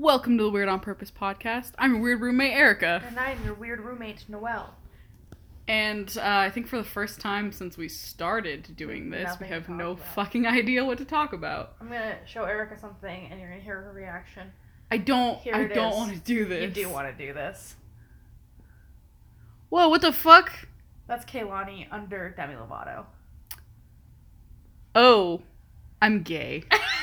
Welcome to the Weird on Purpose podcast. I'm your weird roommate, Erica. And I'm your weird roommate, Noelle. And uh, I think for the first time since we started doing this, Nothing we have no about. fucking idea what to talk about. I'm gonna show Erica something, and you're gonna hear her reaction. I don't. Here I don't want to do this. You do want to do this. Whoa! What the fuck? That's Kehlani under Demi Lovato. Oh, I'm gay.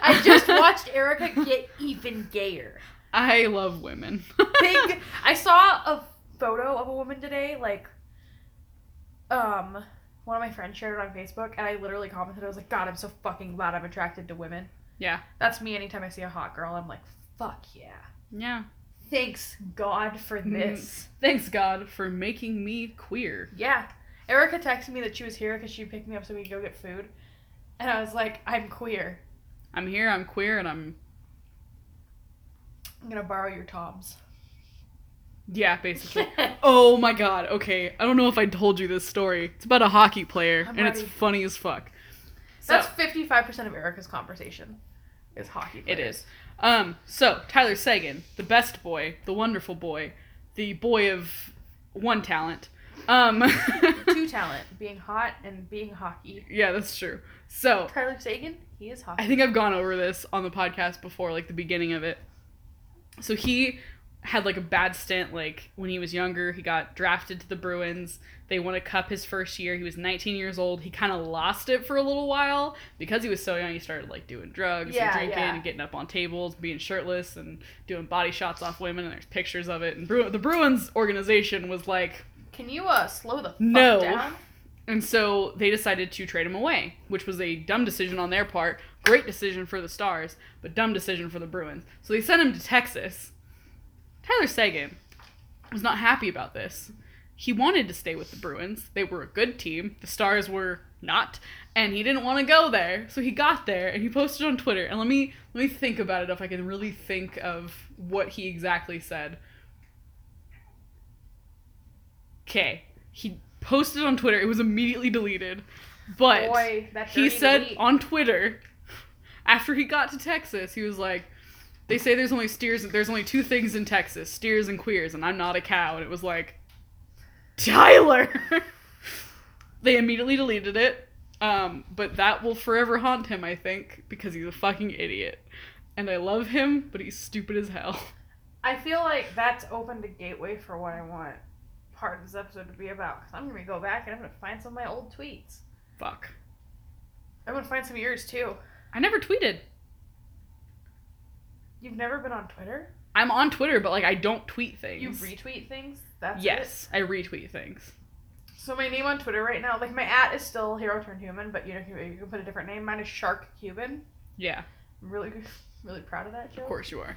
I just watched Erica get even gayer. I love women. Big. I saw a photo of a woman today, like, um, one of my friends shared it on Facebook, and I literally commented, I was like, God, I'm so fucking glad I'm attracted to women. Yeah. That's me anytime I see a hot girl. I'm like, fuck yeah. Yeah. Thanks God for Mm. this. Thanks God for making me queer. Yeah. Erica texted me that she was here because she picked me up so we could go get food. And I was like, I'm queer. I'm here. I'm queer, and I'm I'm gonna borrow your Toms. yeah, basically. Oh my god, okay. I don't know if I told you this story. It's about a hockey player, I'm and it's funny as fuck. So, That's 55% of Erica's conversation is hockey it players. is. Um, so, Tyler Seguin, the best boy, the wonderful boy, the boy of one talent. Um, Two talent, being hot and being hockey. yeah, that's true. So, Tyler Seguin, he is hockey. I think I've gone over this on the podcast before, like the beginning of it. So he had like a bad stint, like when he was younger. He got drafted to the Bruins. They won a cup his first year. He was 19 years old. He kind of lost it for a little while because he was so young. He started like doing drugs Yeah, and drinking yeah. and getting up on tables, being shirtless and doing body shots off women. And there's pictures of it. And Bru- the Bruins organization was like, Can you uh slow the fuck No. down? and so they decided to trade him away, which was a dumb decision on their part. Great decision for the Stars, but dumb decision for the Bruins. So they sent him to Texas. Tyler Seguin was not happy about this. He wanted to stay with the Bruins. They were a good team. The Stars were not, and he didn't want to go there. So he got there and he posted on Twitter. And let me let me think about it if I can really think of what he exactly said. Okay. He posted on Twitter. It was immediately deleted. But Boy, he said delete. on Twitter after he got to Texas, he was like, "They say there's only steers. There's only two things in Texas: steers and queers, and I'm not a cow." And it was like, Tyler. they immediately deleted it, um, but that will forever haunt him, I think, because he's a fucking idiot. And I love him, but he's stupid as hell. I feel like that's opened a gateway for what I want part of this episode to be about. Because I'm going to go back and I'm going to find some of my old tweets. Fuck. I'm going to find some of yours too. I never tweeted. You've never been on Twitter? I'm on Twitter, but like I don't tweet things. You retweet things? That's yes, I retweet things. So my name on Twitter right now, like my at is still Hero Turn Human, but you know you you can put a different name. Mine is Shark Cuban. Yeah, I'm really really proud of that joke. of course you are.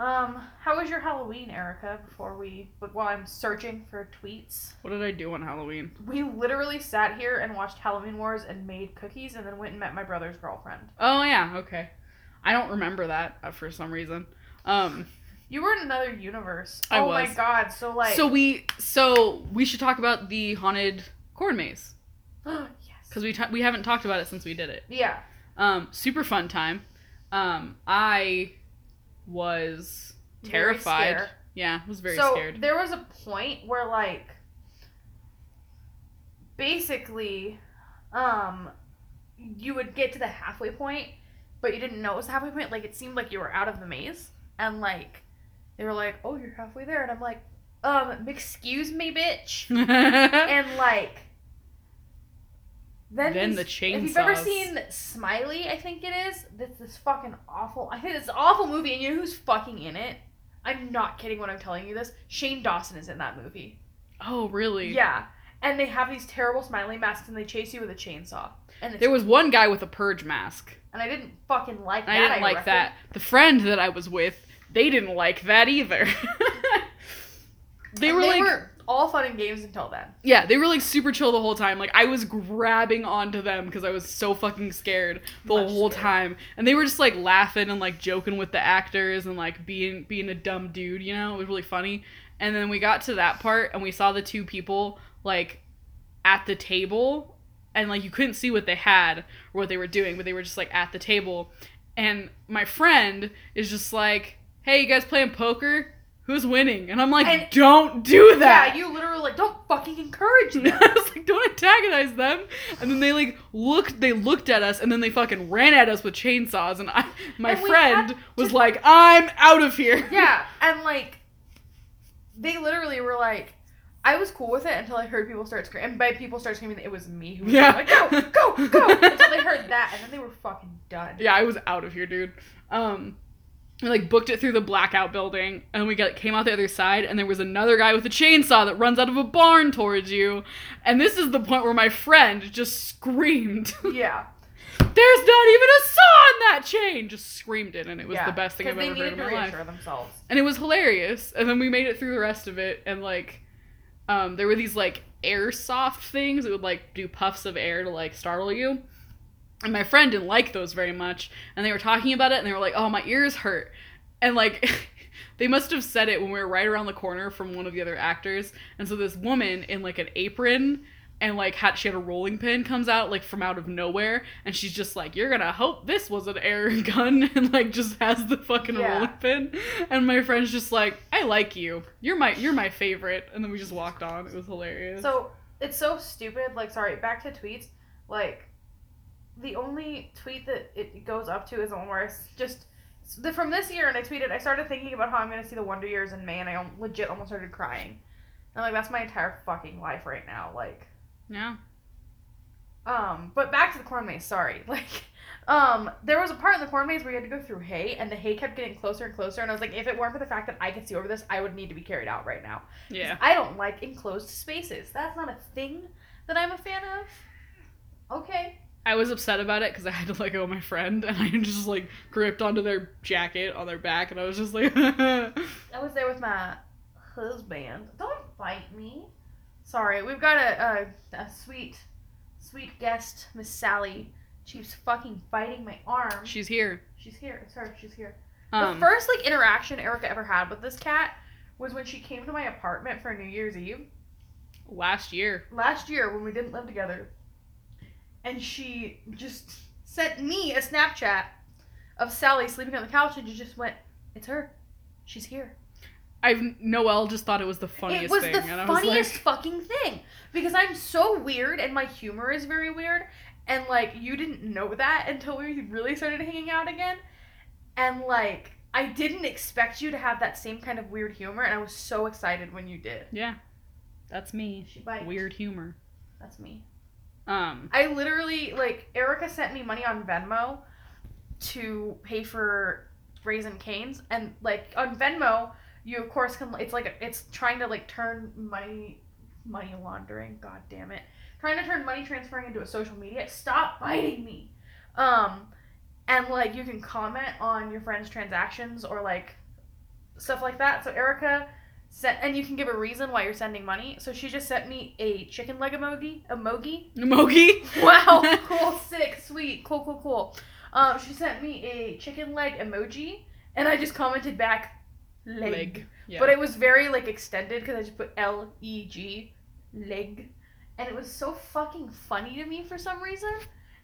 Um, how was your Halloween, Erica? Before we, but while I'm searching for tweets, What did I do on Halloween? we literally sat here and watched Halloween Wars and made cookies, and then went and met my brother's girlfriend. Oh yeah, okay. I don't remember that uh, for some reason. Um, You were in another universe. I oh my god! So like, so we so we should talk about the haunted corn maze yes, because we ta- we haven't talked about it since we did it. yeah. Um, super fun time. Um, I was terrified. Yeah, was very so scared. there was a point where like basically um you would get to the halfway point but you didn't know it was the halfway point. Like it seemed like you were out of the maze. And like they were like oh you're halfway there. And i'm like um excuse me bitch. And like then, Then the If you've ever seen Smiley, I think it is. That's this fucking awful. I think it's an awful movie, and you know who's fucking in it? I'm not kidding when I'm telling you this. Shane Dawson is in that movie. oh really? Yeah, and they have these terrible smiley masks, and they chase you with a chainsaw. And There was one guy with a purge mask. and I didn't fucking like that. I didn't like reckon. that. The friend that I was with, they didn't like that either. they were like, were all fun and games until then. yeah, they were like super chill the whole time. Like I was grabbing onto them because I was so fucking scared the Much whole scared. time, and they were just like laughing and like joking with the actors and like being being a dumb dude. You know, it was really funny. And then we got to that part and we saw the two people like at the table and like you couldn't see what they had or what they were doing, but they were just like at the table. and my friend is just like, "Hey, you guys playing poker? Who's winning?" And I'm like, And- "Don't do that." Yeah, you literally like don't fucking encourage them. I was like, don't antagonize them. And then they like looked they looked at us and then they fucking ran at us with chainsaws and I my And friend was to- like, I'm out of here. yeah, and like they literally were like I was cool with it until I heard people start screaming. And by people start screaming, it was me who was Yeah. like, "Go, go, go!" until they heard that, and then they were fucking done. Yeah, I was out of here, dude. Um we like booked it through the blackout building and we got came out the other side and there was another guy with a chainsaw that runs out of a barn towards you. And this is the point where my friend just screamed. Yeah, There's not even a saw in that chain! Just screamed it and it was yeah, the best thing i've ever heard in my to life. reassure themselves. and it was hilarious. And then we made it through the rest of it, and like, um, there were these like airsoft things that would like do puffs of air to like startle you. And my friend didn't like those very much, and they were talking about it, and they were like, "Oh, my ears hurt," and like. They must have said it when we were right around the corner from one of the other actors, and so this woman in like an apron and like had she had a rolling pin comes out like from out of nowhere, and she's just like, "You're gonna hope this was an air gun," and like just has the fucking Yeah. rolling pin, and my friend's just like, "I like you. You're my you're my favorite," and then we just walked on. It was hilarious. So it's so stupid. Like, sorry, back to tweets. Like, the only tweet that it goes up to is the one where it's just the, from this year, and I tweeted. I started thinking about how I'm gonna see the Wonder Years in May, and I legit almost started crying. And like, that's my entire fucking life right now. Like, yeah, um, but back to the corn maze. Sorry, like. Um, there was a part in the corn maze where you had to go through hay, and the hay kept getting closer and closer. And I was like, if it weren't for the fact that I could see over this, I would need to be carried out right now. yeah. I don't like enclosed spaces. That's not a thing that I'm a fan of. Okay. I was upset about it because I had to let go of my friend, and I just like gripped onto their jacket on their back, and I was just like, I was there with my husband. Don't bite me. Sorry, we've got a, a, a sweet, sweet guest, Miss Sally. She's fucking biting my arm. "She's here." She's here. It's her. She's here. Um, the first like interaction Erica ever had with this cat was when she came to my apartment for New Year's Eve. last year. last year when we didn't live together, and she just sent me a Snapchat of Sally sleeping on the couch, and she just went, "It's her, she's here." I've Noelle just thought it was the funniest it was thing, the and I was funniest like, fucking thing because I'm so weird and my humor is very weird, and like you didn't know that until we really started hanging out again, and like. I didn't expect you to have that same kind of weird humor, and I was so excited when you did. "Yeah, that's me. She bites. Weird humor." That's me. Um, I literally like Erica sent me money on Venmo to pay for Raising Cane's, and like on Venmo, you of course can. It's like it's trying to like turn money, money laundering. God damn it, trying to turn money transferring into a social media. Stop biting me. Um, and like you can comment on your friends' transactions or like stuff like that. So Erica. Sent, and you can give a reason why you're sending money. So she just sent me a chicken leg emoji, emoji, Mogi. Wow, cool, sick, sweet, cool, cool, cool. Um, she sent me a chicken leg emoji, and I just commented back, leg. Leg. Yeah. But it was very like extended because I just put L E G, leg, and it was so fucking funny to me for some reason.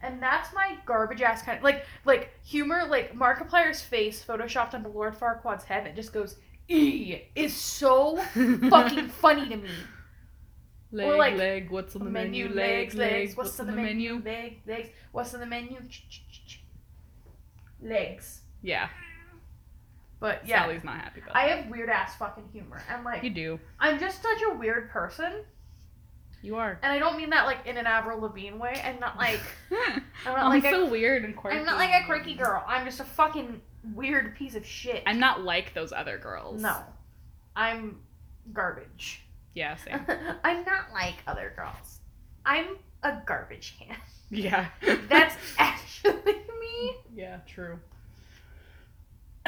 And that's my garbage ass kind of like like humor like Markiplier's face photoshopped onto Lord Farquaad's head, it just goes e is so fucking funny to me. leg, or like, leg. What's on the menu? Legs, legs. What's, on the menu? Legs, legs. What's on the menu? Legs. Yeah. But yeah, Sally's not happy about I that. have weird ass fucking humor, and like You do. I'm just such a weird person, You are. and I don't mean that like in an Avril Lavigne way. I'm not like I'm not I'm like a, so weird and quirky. I'm not like a quirky girl. I'm just a fucking weird piece of shit. I'm not like those other girls. no, I'm garbage. Yeah, same. I'm not like other girls. I'm a garbage can. Yeah. That's actually me. yeah, true.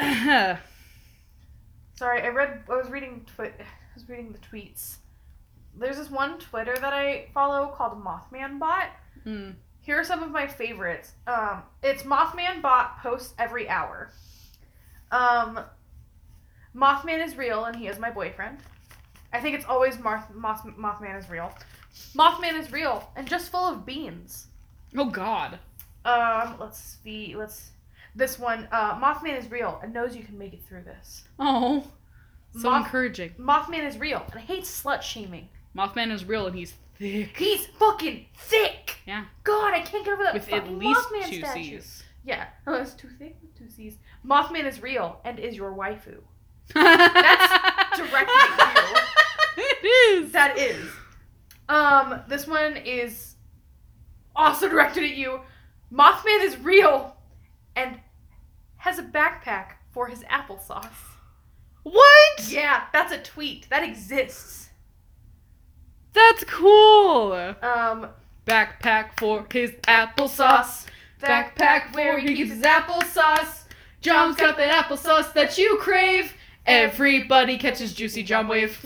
Sorry, I read. I was reading. Twi- I was reading the tweets. There's this one Twitter that I follow called Mothman Bot. mm. Here are some of my favorites. Um, it's Mothman Bot posts every hour. Um, Mothman is real and he is my boyfriend. I think it's always Marth- Moth- Mothman is real. Mothman is real and just full of beans. Oh God. Um, let's see. Let's. This one, uh, Mothman is real and knows you can make it through this. Oh, so Moth- encouraging. Mothman is real and hates slut shaming. Mothman is real and he's thick. He's fucking thick. Yeah. God, I can't get over that With at least Mothman two statue. C's. Yeah, oh, it's too thick with two C's. Mothman is real and is your waifu. That's directly at you. It is. That is. Um, this one is also directed at you. Mothman is real and has a backpack for his applesauce. What? Yeah, that's a tweet. That exists. That's cool. Um, Backpack for his applesauce. Backpack where he keeps his applesauce. John's got that applesauce that you crave. Everybody catches juicy John wave.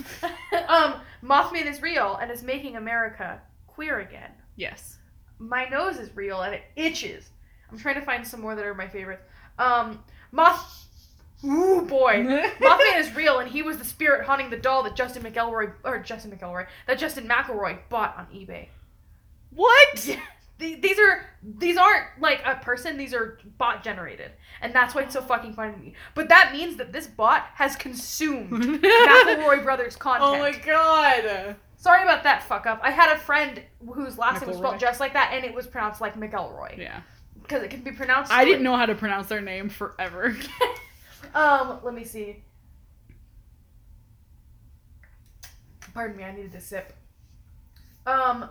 um, Mothman is real and is making America queer again. Yes. My nose is real and it itches. I'm trying to find some more that are my favorites. Um, Moth. Ooh boy. Mothman is real, and he was the spirit haunting the doll that Justin McElroy or Justin McElroy that Justin McElroy bought on eBay. what? Th- These are these aren't like a person; these are bot generated, and that's why it's so fucking funny to me. But that means that this bot has consumed McElroy Brothers content. oh my god. Sorry about that fuck up. I had a friend whose last name was spelled just like that, and it was pronounced like McElroy Yeah. because it can be pronounced. I didn't know how to pronounce their name forever. Um, let me see. Pardon me, I needed a sip. Um,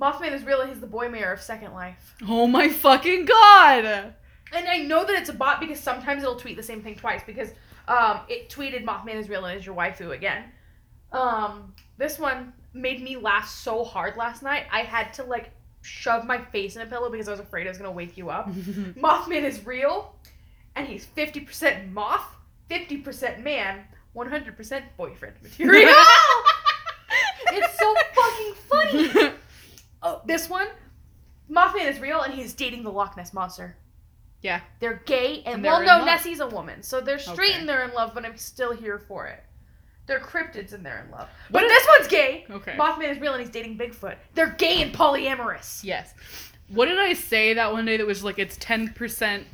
Mothman is real. He's the boy mayor of Second Life. oh my fucking god. And I know that it's a bot because sometimes it'll tweet the same thing twice because um, it tweeted Mothman is real and is your waifu again. Um, this one made me laugh so hard last night. I had to like shove my face in a pillow because I was afraid I was gonna wake you up. Mothman is real, and he's 50% moth, 50% man, 100% boyfriend material. it's so fucking funny. Oh, this one, Mothman is real, and he's dating the Loch Ness monster. Yeah. They're gay, and, And well, they're in no, love. Nessie's a woman, so they're straight Okay. and they're in love, but I'm still here for it. They're cryptids and they're in love. But is- this one's gay. okay. Mothman is real, and he's dating Bigfoot. They're gay and polyamorous. yes. What did I say that one day that was like it's 10%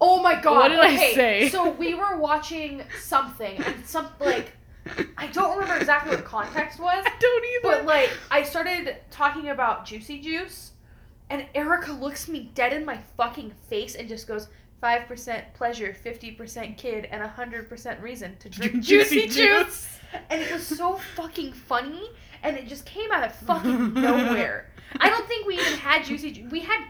Oh my god. What did I okay, say? So we were watching something and some like I don't remember exactly what the context was, I don't either. but like I started talking about Juicy Juice and Erica looks me dead in my fucking face and just goes 5% pleasure, 50% kid, and 100% reason to drink juicy, juice. And it was so fucking funny, and it just came out of fucking nowhere. I don't think we even had juicy. Ju- we had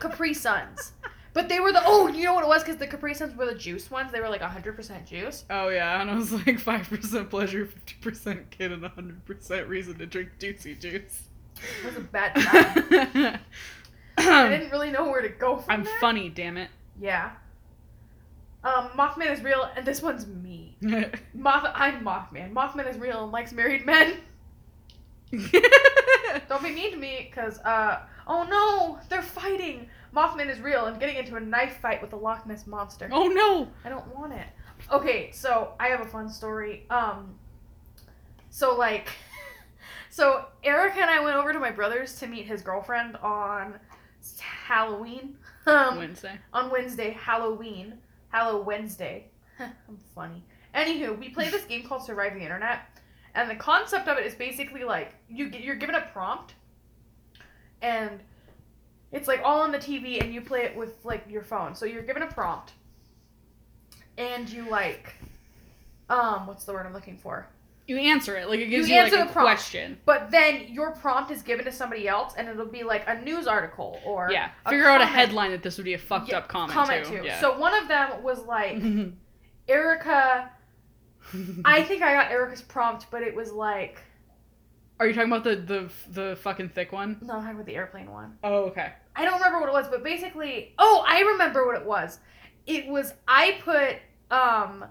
Capri Suns, but they were the oh, you know what it was? Because the Capri Suns were the juice ones. They were like hundred percent juice. Oh yeah, and I was like 5% pleasure, 50% kid, and 100% reason to drink juicy juice. It was a bad time. I didn't really know where to go from I'm there. funny, damn it. Yeah. Um, Mothman is real, and this one's me. Moth, I'm Mothman. Mothman is real and likes married men. Don't be mean to me, cause uh, oh no, they're fighting. Mothman is real and getting into a knife fight with the Loch Ness monster. oh no! I don't want it. Okay, so I have a fun story. Um, so like, so Erica and I went over to my brother's to meet his girlfriend on Halloween. Um, Wednesday. on Wednesday, Halloween, Hallow Wednesday. I'm funny. Anywho, we play this game called Survive the Internet, and the concept of it is basically like you get, you're given a prompt, and it's like all on the TV, and you play it with like your phone. So you're given a prompt, and you like, um, what's the word I'm looking for? You answer it like it gives You you, like a prompt. question. But then your prompt is given to somebody else, and it'll be like a news article or Yeah, figure out a headline that this would be a fucked Yeah, up comment, comment too. too. Yeah. So one of them was like. Erica, I think I got Erica's prompt, but it was like Are you talking about the the the fucking thick one? no, I'm talking about the airplane one. Oh okay. I don't remember what it was, but basically, oh, I remember what it was. It was I put um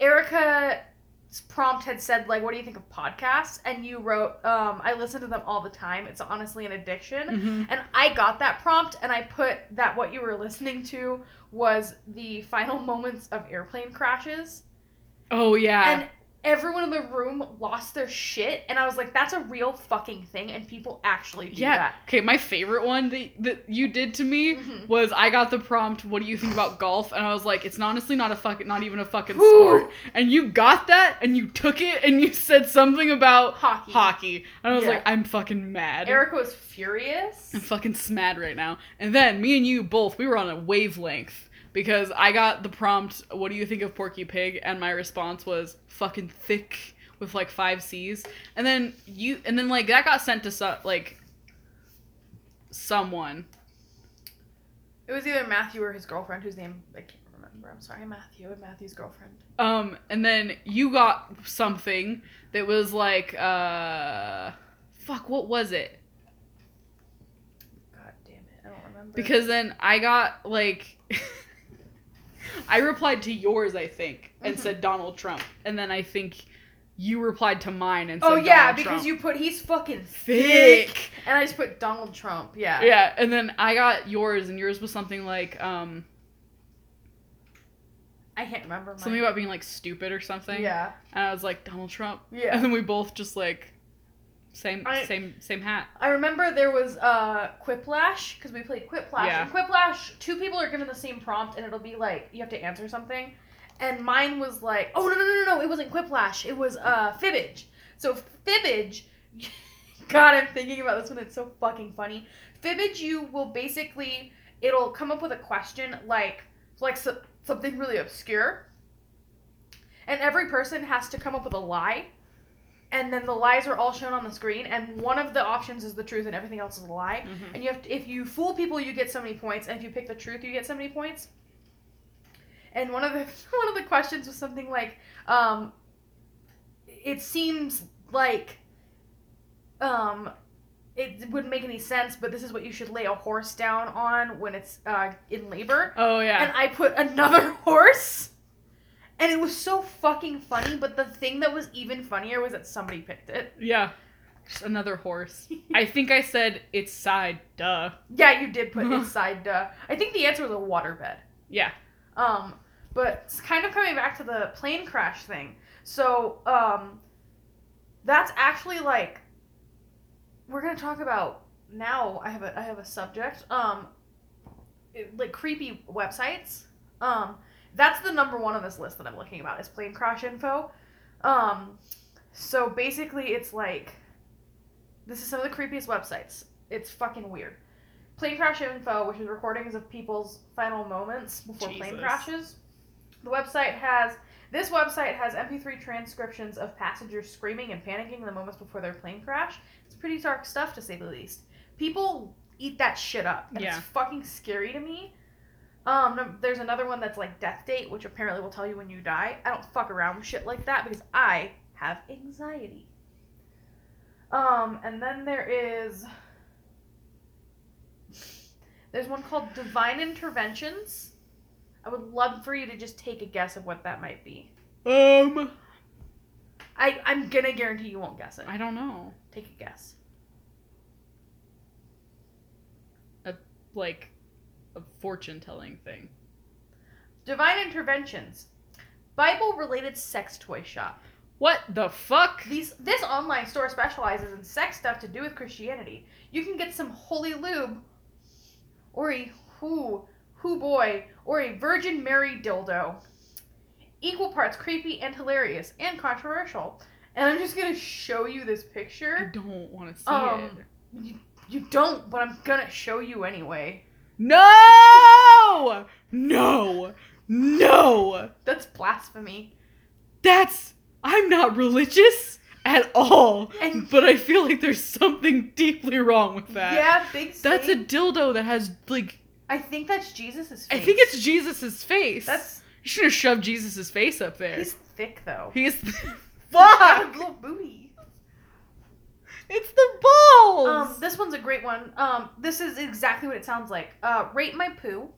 Erica's prompt had said like, "What do you think of podcasts?" And you wrote, um, "I listen to them all the time. It's honestly an addiction." Mhm. And I got that prompt, and I put that what you were listening to was the final moments of airplane crashes. Oh yeah. And everyone in the room lost their shit, and I was like, that's a real fucking thing, and people actually do Yeah. that. Okay, my favorite one that, that you did to me Mhm. was I got the prompt, "What do you think about golf?" And I was like, "It's honestly not a fucking, not even a fucking Ooh. sport." And you got that, and you took it, and you said something about Hockey. hockey, and I was Yeah. like, "I'm fucking mad." Erica was furious. I'm fucking smad right now. And then me and you both, we were on a wavelength because I got the prompt, "What do you think of Porky Pig?" and my response was fucking thick with like five C's. And then you, and then like that got sent to like someone. It was either Matthew or his girlfriend, whose name I can't remember. I'm sorry, Matthew and Matthew's girlfriend. Um, and then you got something that was like, uh, fuck, what was it? God damn it, I don't remember. Because then I got like I replied to yours, I think, and Mhm. said Donald Trump. And then I think you replied to mine and said oh yeah, Donald because Trump. you put he's fucking thick, thick. and I just put Donald Trump. Yeah. Yeah, and then I got yours and yours was something like um I can't remember. Mine. something about being like stupid or something. Yeah. And I was like Donald Trump. Yeah. And then we both just like same I- same same hat. I remember there was uh Quiplash because we played Quiplash. Yeah. And Quiplash, two people are given the same prompt, and it'll be like you have to answer something. And mine was like, oh no no no no no, it wasn't Quiplash, it was uh Fibbage. So Fibbage, God, I'm thinking about this one. It's so fucking funny. Fibbage, you will basically it'll come up with a question like like so, something really obscure, and every person has to come up with a lie and then the lies are all shown on the screen and one of the options is the truth and everything else is a lie Mhm. and you have to, if you fool people you get so many points and if you pick the truth you get so many points and one of the one of the questions was something like um it seems like um it wouldn't make any sense but this is what you should lay a horse down on when it's uh in labor Oh yeah. and I put another horse. And it was so fucking funny, but the thing that was even funnier was that somebody picked it. yeah. Just another horse. I think I said it's side, duh. Yeah, you did put inside. duh. I think the answer was a waterbed. Yeah. Um, but it's kind of coming back to the plane crash thing. So, um, that's actually like we're gonna talk about now. I have a I have a subject. Um, it- like creepy websites. Um, that's the number one on this list that I'm looking about is plane crash info. Um, so basically, it's like this is some of the creepiest websites. It's fucking weird. Plane crash info, which is recordings of people's final moments before plane crashes. The website has this website has MP3 transcriptions of passengers screaming and panicking in the moments before their plane crash. It's pretty dark stuff to say the least. People eat that shit up, and Yeah. it's fucking scary to me. Um, no- there's another one that's like death date, which apparently will tell you when you die. I don't fuck around with shit like that because I have anxiety. Um, and then there is there's one called Divine Interventions. I would love for you to just take a guess of what that might be. Um I I'm gonna guarantee you won't guess it. I don't know. Take a guess. A Like a fortune telling thing. Divine Interventions, Bible related sex toy shop. What the fuck? These this online store specializes in sex stuff to do with Christianity. You can get some holy lube, or a who who boy, or a Virgin Mary dildo. Equal parts creepy and hilarious and controversial. And I'm just gonna show you this picture. I don't want to see Um, it. You, you don't, but I'm gonna show you anyway. No! No! No! That's blasphemy. That's I'm not religious at all. And- but I feel like there's something deeply wrong with that. yeah, big. That's a dildo that has like I think that's Jesus's face. I think it's Jesus's face. That's you should have shoved Jesus's face up there. he's thick though. He's Got a fuck. little booty. It's the balls. Um, this one's a great one. Um, this is exactly what it sounds like. Uh, rate my poo.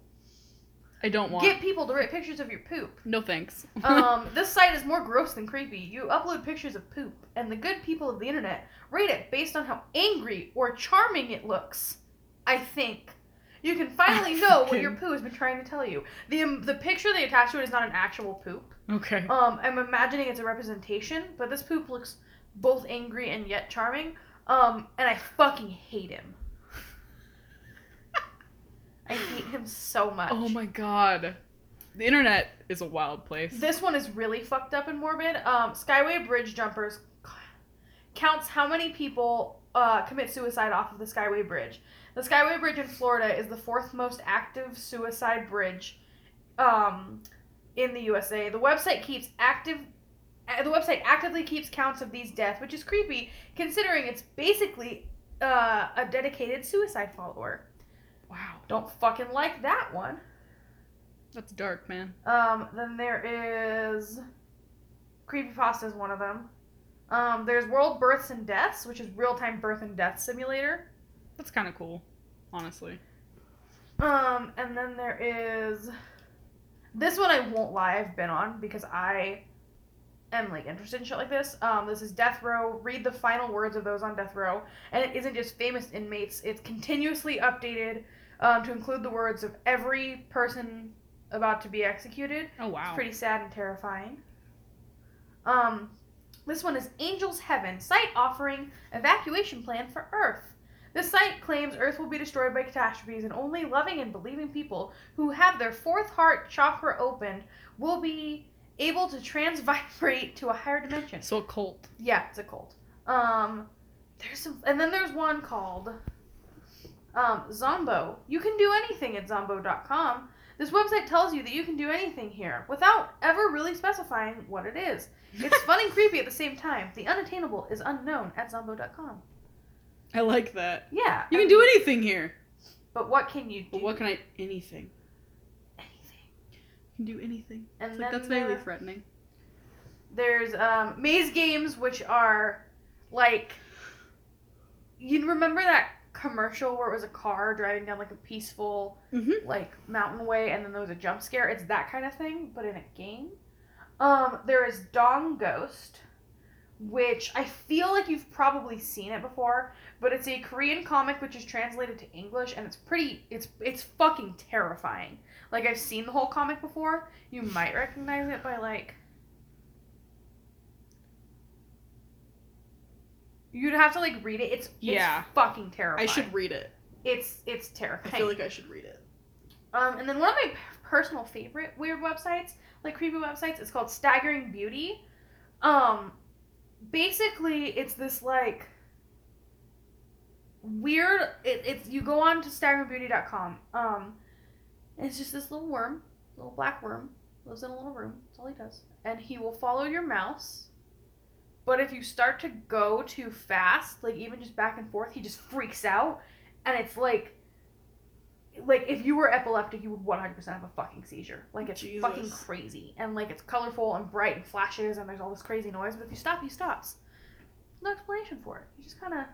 I don't want. Get people to rate pictures of your poop. no thanks. Um, this site is more gross than creepy. You upload pictures of poop, and the good people of the internet rate it based on how angry or charming it looks. I think. You can finally know what your poo has been trying to tell you. The um, the picture they attach to it is not an actual poop. Okay. Um, I'm imagining it's a representation, but this poop looks both angry and yet charming. Um, and I fucking hate him. I hate him so much. Oh my god. The internet is a wild place. This one is really fucked up and morbid. Um, Skyway bridge jumpers counts how many people uh, commit suicide off of the Skyway bridge. The Skyway bridge in Florida is the fourth most active suicide bridge um, in the USA. The website keeps active. Uh, The website actively keeps counts of these deaths, which is creepy considering it's basically uh, a dedicated suicide follower. Wow. Don't fucking like that one. That's dark, man. Um, then there is Creepypasta is one of them. Um, there's World Births and Deaths, which is real time birth and death simulator. That's kind of cool, honestly. Um, and then there is this one I won't lie, I've been on because I am like interested in shit like this. Um, this is Death Row. Read the final words of those on Death Row, and it isn't just famous inmates. It's continuously updated um, to include the words of every person about to be executed. Oh wow. It's pretty sad and terrifying. Um, this one is Angel's Heaven, site offering evacuation plan for Earth. This site claims Earth will be destroyed by catastrophes, and only loving and believing people who have their fourth heart chakra opened will be able to transvibrate to a higher dimension. So a cult. Yeah, it's a cult. Um, there's some, and then there's one called um, Zombo. You can do anything at zombo.com. This website tells you that you can do anything here without ever really specifying what it is. It's fun and creepy at the same time. The unattainable is unknown at zombo.com. I like that. Yeah. You can do anything here. But what can you do? But what can I? Anything? Can do anything. And It's like, that's vaguely there- threatening. there's um, maze games, which are like you remember that commercial where it was a car driving down like a peaceful Mm-hmm. like mountain way and then there was a jump scare it's that kind of thing but in a game um there is dong ghost which i feel like you've probably seen it before but it's a korean comic which is translated to english and it's pretty it's it's fucking terrifying like i've seen the whole comic before you might recognize it by like you'd have to like read it it's, Yeah. it's fucking terrifying I should read it. it's it's terrifying. I feel like I should read it. um, and then one of my personal favorite weird websites, like creepy websites, it's called Staggering Beauty. Um, basically, it's this like weird. It, it's you go on to staggeringbeauty.com. Um, and it's just this little worm, little black worm, lives in a little room. That's all he does, and he will follow your mouse. But if you start to go too fast, like even just back and forth, he just freaks out, and it's like like if you were epileptic, you would 100% have a fucking seizure. Like it's Jesus. fucking crazy, and like it's colorful and bright and flashes, and there's all this crazy noise. But if you stop, he stops. No explanation for it. He just kind of,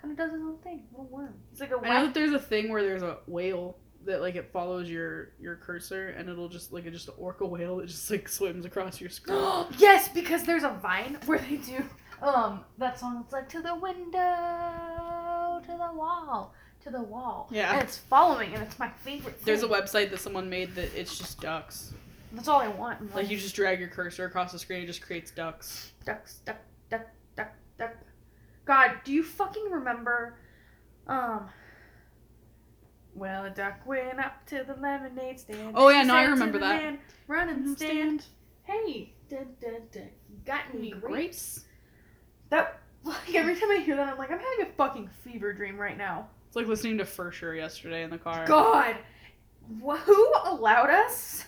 kind of does his own thing. Little worm. He's like a I know that there's a thing where there's a whale that like it follows your your cursor and it'll just like it's just an orca whale that just like swims across your screen. yes, because there's a vine where they do um that song. It's like to the window, to the wall, to the wall. Yeah. and it's following, and it's my favorite. Thing. There's a website that someone made that it's just ducks. That's all I want. in Like you just drag your cursor across the screen, it just creates ducks. ducks, duck, duck, duck, duck. God, do you fucking remember? Um. Well, a duck went up to the lemonade stand. Oh, yeah, no, I remember that. man, Run and stand. Hey, dun, dun, dun. got any grapes? Grapes? That like every time I hear that, I'm like, I'm having a fucking fever dream right now. It's like listening to For Sure yesterday in the car. God, who allowed us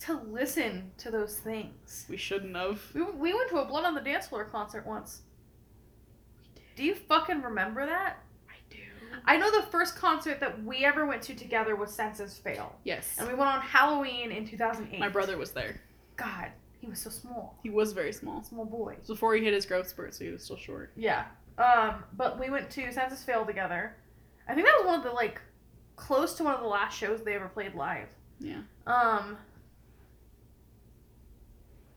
to listen to those things? We shouldn't have. We, we went to a Blood on the Dance Floor concert once. Do you fucking remember that? I know the first concert that we ever went to together was Senses Fail. Yes. And we went on Halloween in 2008. My brother was there. God, he was so small. He was very small. Small boy. Before he hit his growth spurt, so he was still short. Yeah. Um, but we went to Senses Fail together. I think that was one of the, like, close to one of the last shows they ever played live. Yeah. Um,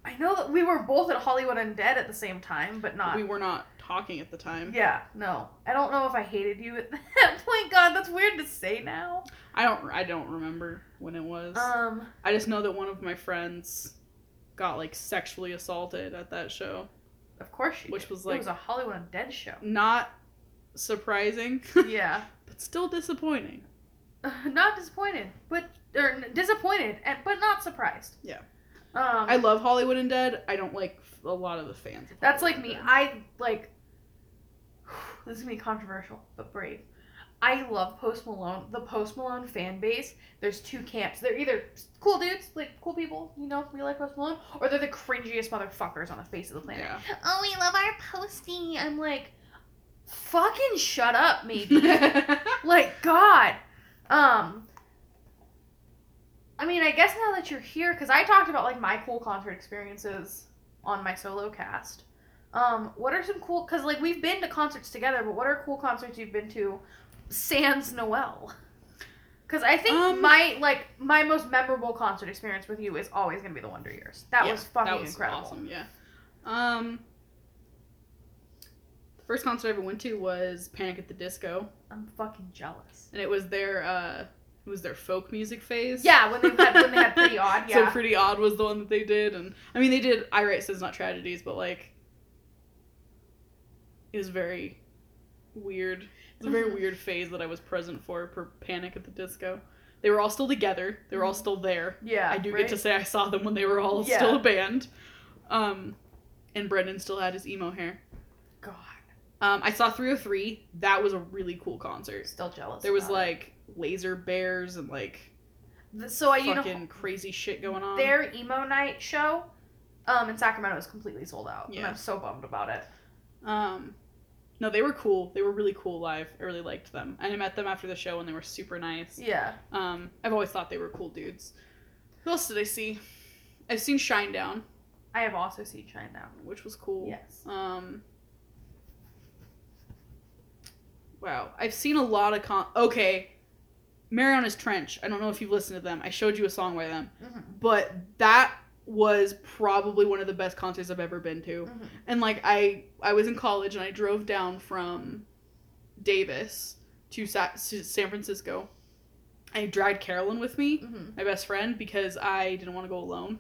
I know that we were both at Hollywood Undead at the same time, but not. We were not talking at the time. Yeah, no. I don't know if I hated you at that point. God, that's weird to say now. I don't I don't remember when it was. Um, I just know that one of my friends got like sexually assaulted at that show. of course she Which did. was it like- was a Hollywood Undead show. Not surprising, yeah. but still disappointing. not disappointed, but or disappointed, and but not surprised. Yeah. Um, I love Hollywood Undead. I don't like a lot of the fans. Of That's like me. Dead. I like. This is gonna be controversial, but brave. I love Post Malone. The Post Malone fan base. There's two camps. They're either cool dudes, like cool people, you know, we like Post Malone, or they're the cringiest motherfuckers on the face of the planet. Yeah. Oh, we love our posty. I'm like, fucking shut up, maybe. like God. Um. I mean, I guess now that you're here, because I talked about like my cool concert experiences on my solo cast. Um, what are some cool? Because like we've been to concerts together, but what are cool concerts you've been to? Sans Noelle. Because I think Um, my like my most memorable concert experience with you is always gonna be the Wonder Years. That Yeah, was fucking that was incredible. Awesome, yeah. Um, the first concert I ever went to was Panic at the Disco, I'm fucking jealous. and it was their uh, was their folk music phase. Yeah, when they had when they had pretty odd. Yeah. So Pretty Odd was the one that they did, and I mean they did I Write Sins Not Tragedies, but like it was very weird. It was a very Mhm. weird phase that I was present for for Panic at the Disco. They were all still together. They were all Mhm. still there. yeah. I do right? get to say I saw them when they were all Yeah. still a band. Um, and Brendon still had his emo hair. God, Um, I saw 3OH!3. That was a really cool concert. still jealous. There was like laser bears and like so I you know fucking crazy shit going on. their emo night show, um in Sacramento is completely sold out, and Yeah. I'm so bummed about it. Um, no, they were cool. They were really cool live. I really liked them. And I met them after the show and they were super nice. Yeah. Um, I've always thought they were cool dudes. Who else did I see? I've seen Shinedown, I have also seen Shinedown. which was cool. Yes. Um. Wow, I've seen a lot of con. Okay, Marianas Trench. I don't know if you've listened to them. I showed you a song by them, Mm-hmm. but that was probably one of the best concerts I've ever been to. Mm-hmm. And like I, I was in college and I drove down from Davis to Sa- to San Francisco. I dragged Carolyn with me, Mm-hmm. my best friend, because I didn't want to go alone.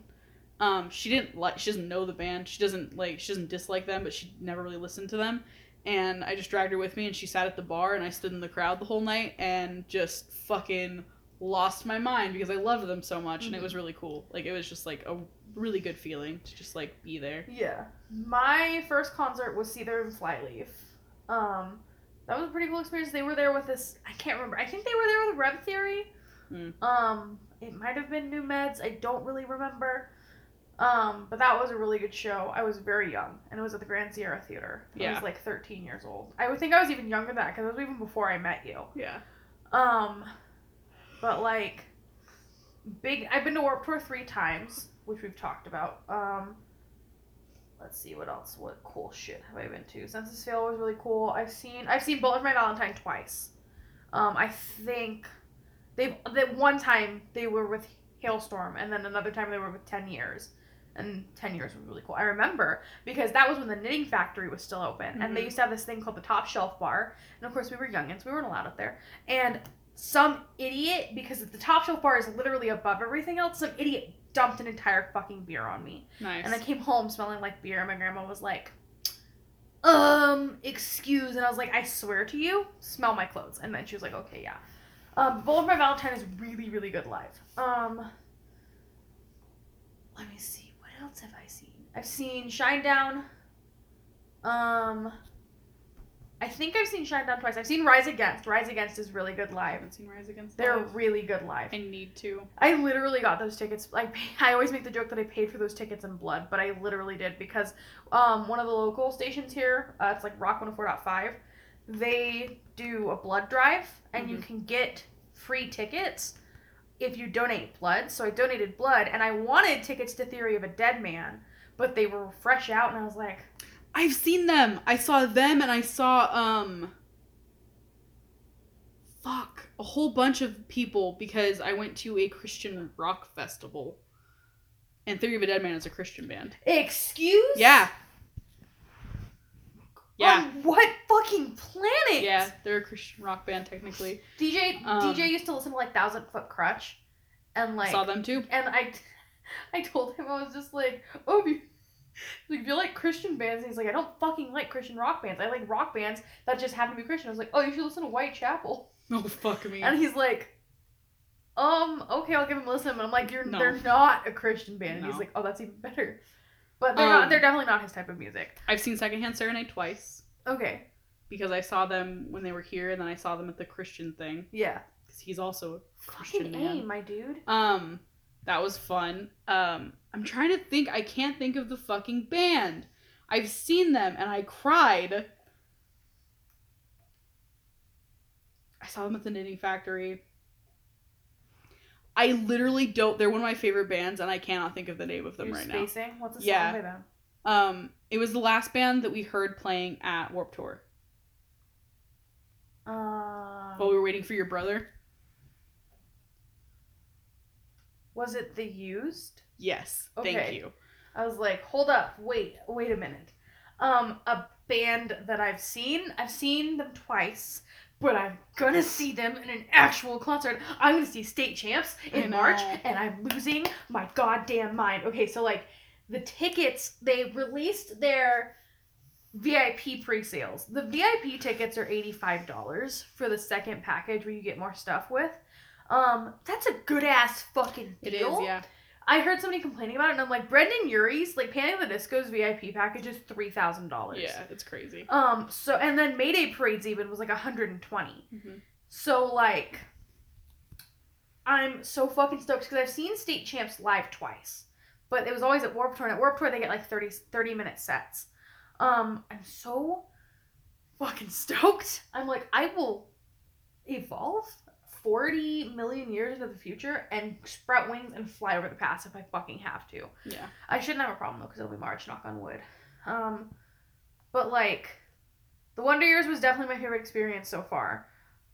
Um, she didn't like. She doesn't know the band. She doesn't like. She doesn't dislike them, but she never really listened to them. And I just dragged her with me, and she sat at the bar, and I stood in the crowd the whole night, and just fucking lost my mind because I loved them so much, and it Mhm. was really cool. Like it was just like a really good feeling to just like be there. Yeah. My first concert was Seether and Flyleaf. Um, that was a pretty cool experience. They were there with this. I can't remember. I think they were there with Rev Theory. Hmm. Um, it might have been New Meds. I don't really remember. Um, but that was a really good show. I was very young, and it was at the Grand Sierra Theater. I Yeah. was like 13 years old. I would think I was even younger than that because it was even before I met you. Yeah. Um, but like, big. I've been to Warped Tour three times, which we've talked about. Um, let's see what else. What cool shit have I been to? Senses Fail was really cool. I've seen. I've seen Bullet for My Valentine twice. Um, I think they that one time they were with Halestorm, and then another time they were with Ten Years. And 10 years was really cool. I remember because that was when the Knitting Factory was still open. And they Mhm. used to have this thing called the Top Shelf Bar. And of course, we were youngins. We weren't allowed up there. And some idiot, because the top shelf bar is literally above everything else, some idiot dumped an entire fucking beer on me. Nice. And I came home smelling like beer, and my grandma was like, um, excuse. And I was like, I swear to you, smell my clothes. And then she was like, okay, yeah. Um, Bullet for My Valentine is really, really good live. Um, let me see. What else have I seen? I've seen Shinedown. Um, I think I've seen Shinedown twice. I've seen Rise Against. Rise Against is really good live. I haven't seen Rise Against. They're Live. really good live. I need to. I literally got those tickets. Like I always make the joke that I paid for those tickets in blood, but I literally did because um, one of the local stations here, uh, it's like Rock 104.5, they do a blood drive and you Mhm. can get free tickets if you donate blood. So I donated blood and I wanted tickets to Theory of a Deadman, but they were fresh out and I was like, I've seen them. I saw them and I saw um fuck, a whole bunch of people because I went to a Christian rock festival. And Theory of a Deadman is a Christian band. "Excuse?" Yeah. Yeah. On what fucking planet? Yeah, they're a Christian rock band technically. DJ Um, DJ used to listen to like Thousand Foot Krutch, and like Saw them too. and I, I told him I was just like, oh, you, like, if you like Christian bands, and he's like, I don't fucking like Christian rock bands. I like rock bands that just happen to be Christian. I was like, oh, you should listen to Whitechapel. Oh fuck me. And he's like, um, okay, I'll give him a listen. But I'm like, you're No. they're not a Christian band. And he's like, oh, that's even better. But they're Um, not. They're definitely not his type of music. I've seen Secondhand Serenade twice Okay. because I saw them when they were here, and then I saw them at the Christian thing Yeah. because he's also a Christian Fucking man. aim, my dude. Um, that was fun. Um, I'm trying to think. I can't think of the fucking band. I've seen them and I cried. I saw them at the Knitting Factory. I literally don't. They're one of my favorite bands, and I cannot think of the name of them You're right spacing. What's a Yeah. song by them? now. Um, it was the last band that we heard playing at Warp Tour Um, while we were waiting for your brother. was it the used? Yes, thank you. I was like, hold up, wait, wait a minute. Um, a band that I've seen, I've seen them twice, but I'm gonna see them in an actual concert. I'm gonna see State Champs in March, and I'm losing my goddamn mind. Okay, so like the tickets, they released their VIP pre-sales. The VIP tickets are $85 for the second package where you get more stuff with. Um, that's a good ass fucking It deal. is, yeah. I heard somebody complaining about it, and I'm like, Brendon Urie's like Panic at the Disco's VIP package is three thousand dollars. Yeah, it's crazy. Um. So and then Mayday Parade's even was like 120. hmm So like, I'm so fucking stoked because I've seen State Champs live twice, but it was always at Warp Tour. And at Warp Tour, they get like 30, 30 minute sets. Um. I'm so fucking stoked. I'm like, I will evolve 40 million years into the future and sprout wings and fly over the pass if I fucking have to. Yeah. I shouldn't have a problem though, because it'll be March, knock on wood. Um, but like, the Wonder Years was definitely my favorite experience so far.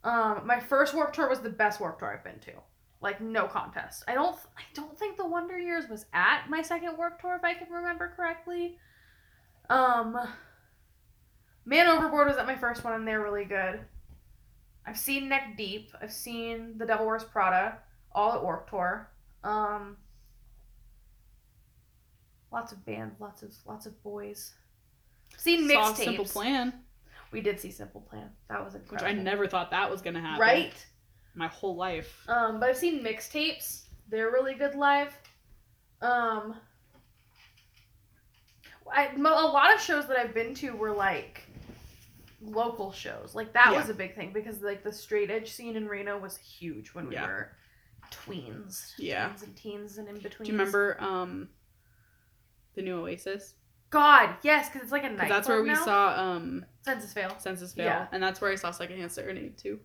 Um, my first Warp Tour was the best Warp Tour I've been to, like no contest. I don't, I don't think the Wonder Years was at my second Warp Tour if I can remember correctly. Um, Man Overboard was at my first one and they're really good. I've seen Neck Deep. I've seen The Devil Wears Prada, all at Warp Tour. Um, lots of bands, lots of lots of boys. Seen Saw Simple. Plan, We did see Simple Plan. That was incredible. which. I never thought that was gonna happen. Right. My whole life. Um, but I've seen mixtapes. They're really good live. Um, I, a lot of shows that I've been to were like local shows. Like that Yeah. was a big thing because like the straight edge scene in Reno was huge when we Yeah. were tweens. Yeah. Tweens and teens and in between. Do you remember um the new Oasis? God, yes, because it's like a night. that's where we saw um Senses Fail. Senses Fail, Yeah. and that's where I saw Secondhand Serenade too.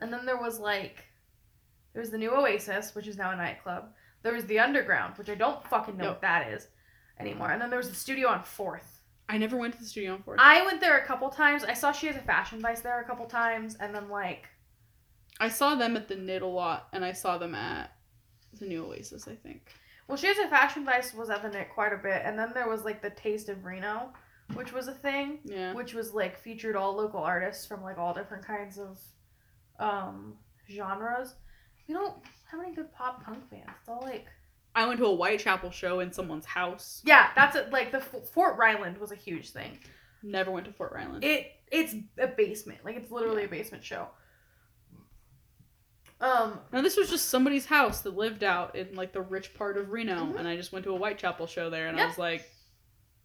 And then there was like, there was the new Oasis, which is now a nightclub. There was the Underground, which I don't fucking know Yep. what that is anymore. And then there was the studio on Fourth. I never went to the studio on Fourth. I went there a couple times. I saw she has a fashion vice there a couple times, and then like, I saw them at the Knit a lot, and I saw them at the new Oasis. I think. well, she has a fashion vice was at the Knit quite a bit, and then there was like the Taste of Reno, which was a thing, Yeah. which was like featured all local artists from like all different kinds of um genres. We don't have any good pop punk bands. It's all like I went to a Whitechapel show in someone's house. Yeah, that's it. Like the Fort Ryland was a huge thing. Never went to Fort Ryland. It it's a basement. Like it's literally a basement show. Um, now this was just somebody's house that lived out in like the rich part of Reno, Mhm. and I just went to a Whitechapel show there, and I was like,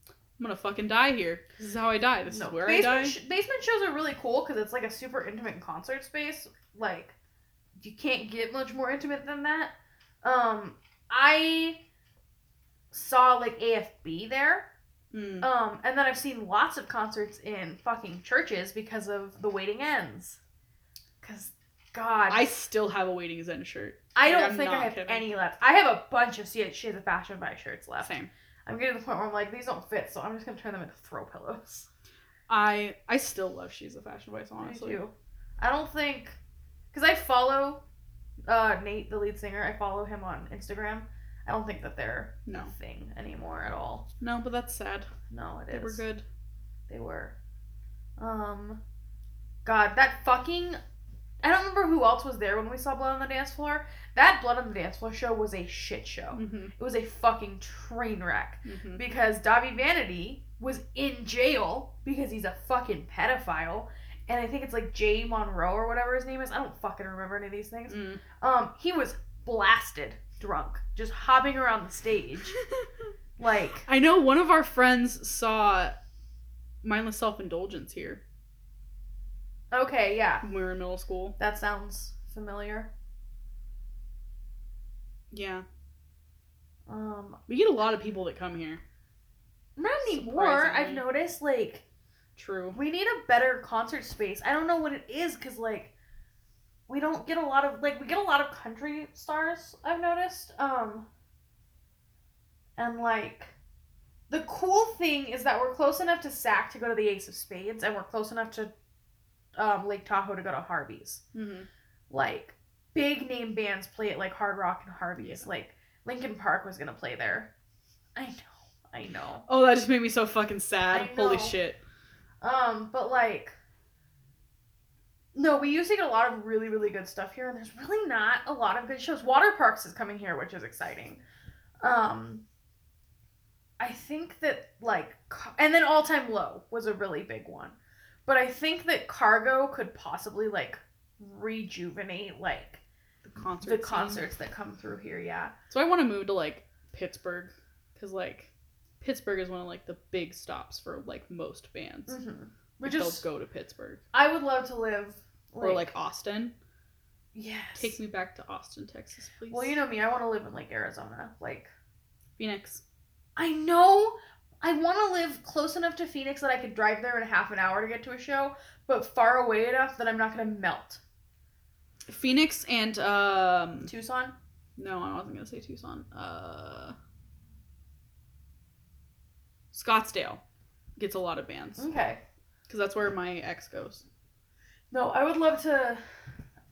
I'm gonna fucking die here. This is how I die. This no, is where I die. sh- basement shows are really cool because it's like a super intimate concert space. Like you can't get much more intimate than that. Um, I saw like AFB there. Mm. Um, and then I've seen lots of concerts in fucking churches because of the waiting ends. Cause God, I still have a Waiting Zen shirt. I don't I'm think I have kidding. any left. I have a bunch of she she has a fashion by shirts left. Same. I'm getting to the point where I'm like, these don't fit, so I'm just gonna turn them into throw pillows. I I still love She's a Fashion Vice, honestly. I do. I don't think because I follow uh, Nate, the lead singer. I follow him on Instagram. I don't think that they're No. a thing anymore at all. No, but that's sad. No, it is. They were good. They were. Um, God, that fucking. I don't remember who else was there when we saw Blood on the Dance Floor. That Blood on the Dance Floor show was a shit show. Mm-hmm. It was a fucking train wreck Mm-hmm. because Dahvie Vanity was in jail because he's a fucking pedophile. And I think it's like Jay Monroe or whatever his name is. I don't fucking remember any of these things. Mm. Um, he was blasted drunk, just hopping around the stage. Like, I know one of our friends saw mindless self indulgence here okay, yeah, when we were in middle school. that sounds familiar. Yeah. Um, We get a lot of people that come here. not anymore. I've noticed like True. we need a better concert space. I don't know what it is because like we don't get a lot of like we get a lot of country stars. I've noticed. Um, and like the cool thing is that we're close enough to SAC to go to the Ace of Spades, and we're close enough to um, Lake Tahoe to go to Harvey's. Mm-hmm. Like big name bands play at like Hard Rock and Harvey's. Like Linkin Park was gonna play there. I know. I know. Oh, that just made me so fucking sad. Holy shit. Um, but like, no, we used to get a lot of really, really good stuff here, and there's really not a lot of good shows. Waterparks is coming here, which is exciting. Um, I think that like, and then All Time Low was a really big one, but I think that Cargo could possibly like rejuvenate like The concert. the scene. concerts that come through here. Yeah. So I want to move to like Pittsburgh because like Pittsburgh is one of like the big stops for like most bands. Mm-hmm. Which They'll go to Pittsburgh I would love to live. or like Austin. yes. Take me back to Austin, Texas, please. Well, you know me. I want to live in like Arizona. Like Phoenix. I know. I want to live close enough to Phoenix that I could drive there in half an hour to get to a show, but far away enough that I'm not gonna melt. Phoenix and um Tucson. no, I wasn't gonna say Tucson. Uh Scottsdale gets a lot of bands Okay. because that's where my ex goes. No, I would love to.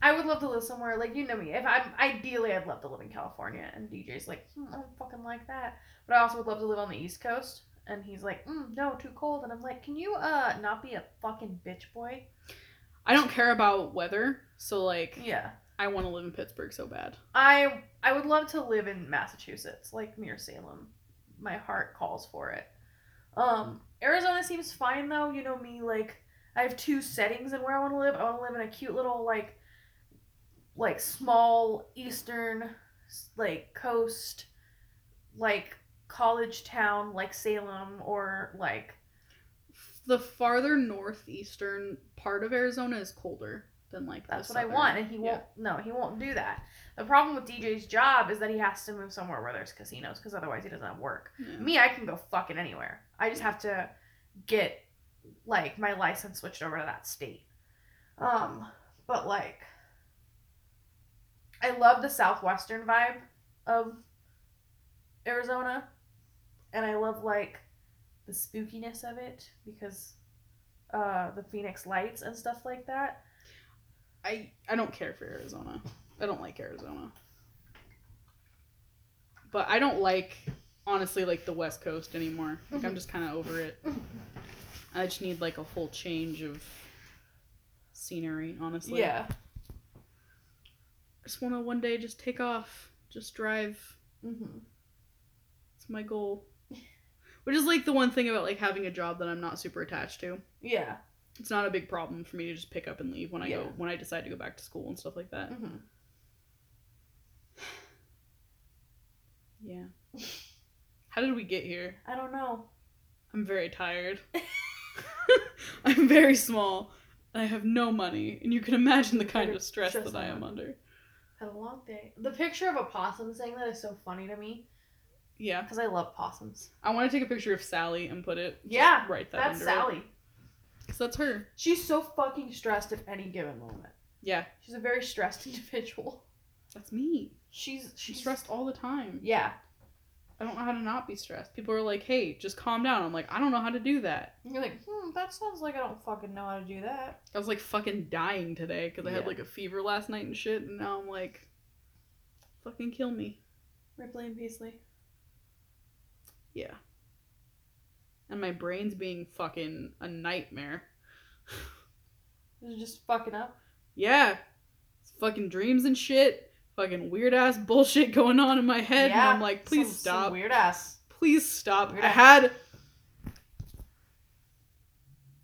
I would love to live somewhere like you know me. If I'm ideally, I'd love to live in California. And DJ's like, hmm, I don't fucking like that. But I also would love to live on the East Coast. And he's like, mm, no, too cold. And I'm like, can you uh not be a fucking bitch boy? I don't care about weather, so like Yeah. I want to live in Pittsburgh so bad. I I would love to live in Massachusetts, like near Salem. My heart calls for it. Um, Arizona seems fine though. You know me, like I have two settings in where I want to live. I want to live in a cute little like, like small eastern, like coast, like college town, like Salem or like The farther northeastern part of Arizona is colder than like That's what I want, and he won't. No, he won't do that. The problem with DJ's job is that he has to move somewhere where there's casinos, because otherwise he doesn't have work. Yeah. Me, I can go fucking anywhere. I just have to get like my license switched over to that state. Um, but like, I love the southwestern vibe of Arizona, and I love like the spookiness of it because uh the Phoenix Lights and stuff like that. I I don't care for Arizona. I don't like Arizona. But I don't like honestly like the West Coast anymore. Like I'm Mhm. just kind of over it. I just need like a whole change of scenery, honestly. Yeah. I just want to one day just take off, just drive. Mm-hmm. It's my goal. Which is like the one thing about like having a job that I'm not super attached to. Yeah. It's not a big problem for me to just pick up and leave when I Yeah. go when I decide to go back to school and stuff like that. Mm-hmm. Yeah. How did we get here? I don't know. I'm very tired. I'm very small. and I have no money, and you can imagine the kind of stress Stress that I I'm under. Had a long day. The picture of a possum saying that is so funny to me Yeah. because I love possums. I want to take a picture of Sally and put it Yeah, right that That's under Sally. Because that's her. She's so fucking stressed at any given moment. Yeah, She's a very stressed individual. that's me. She's She's she's stressed all the time. Yeah. I don't know how to not be stressed. People are like, "Hey, just calm down." I'm like, "I don't know how to do that." And you're like, hmm, that sounds like I don't fucking know how to do that. I was like fucking dying today because I had like a fever last night and shit, and now I'm like, fucking kill me. Ripley and Beasley. Yeah. And my brain's being fucking a nightmare. You're just fucking up. Yeah. It's fucking dreams and shit. Fucking weird ass bullshit going on in my head. Yeah, and I'm like, please Some- some stop. weird ass. Please stop. Weird I ass. had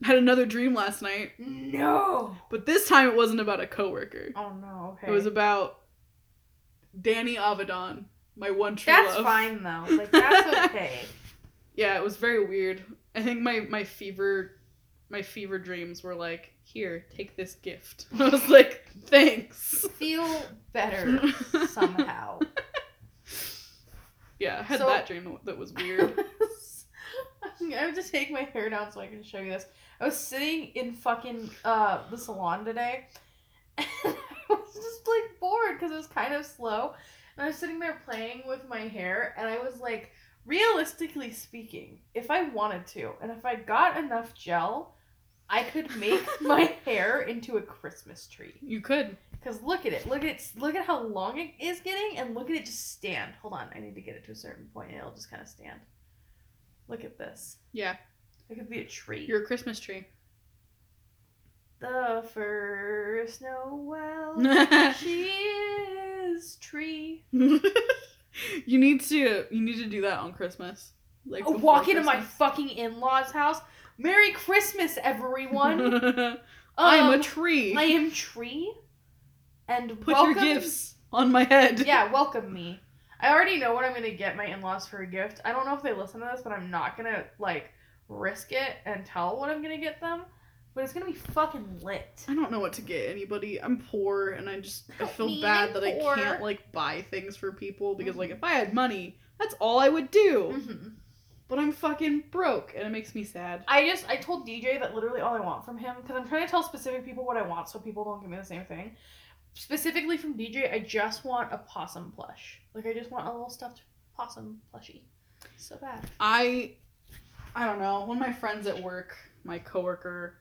had another dream last night, No. but this time it wasn't about a coworker. Oh no. Okay. It was about Danny Avidan, my one true love. That's love. fine though. Like that's okay. Yeah, it was very weird. I think my my fever my fever dreams were like, "Here, take this gift." I was like, "Thanks." Feel better somehow. Yeah, I had So- that dream that was weird. I have to take my hair down so I can show you this. I was sitting in fucking uh the salon today, and I was just like bored because it was kind of slow, and I was sitting there playing with my hair, and I was like, realistically speaking, if I wanted to, and if I got enough gel, I could make my hair into a Christmas tree. You could. Cause look at it, look at it, look at how long it is getting, and look at it just stand. Hold on, I need to get it to a certain point, and it'll just kind of stand. Look at this. Yeah, It could be a tree. you're a Christmas tree. the first Noel. she is tree. you need to you need to do that on Christmas. Like Oh, walk into my fucking in-laws' house. Merry Christmas, everyone. I'm a Um, tree. I am tree. And Put welcome, your gifts on my head. Yeah, welcome me. I already know what I'm gonna get my in-laws for a gift. I don't know if they listen to this, but I'm not gonna like risk it and tell what I'm gonna get them. But it's gonna be fucking lit. I don't know what to get anybody. I'm poor and I just I feel Me, bad I'm that I can't like buy things for people because like Mhm. if I had money, that's all I would do. hmm But I'm fucking broke and it makes me sad. I just I told DJ that literally all I want from him because I'm trying to tell specific people what I want so people don't give me the same thing. Specifically from DJ, I just want a possum plush. Like I just want a little stuffed possum plushie. So bad. I I don't know. One of my friends at work, my coworker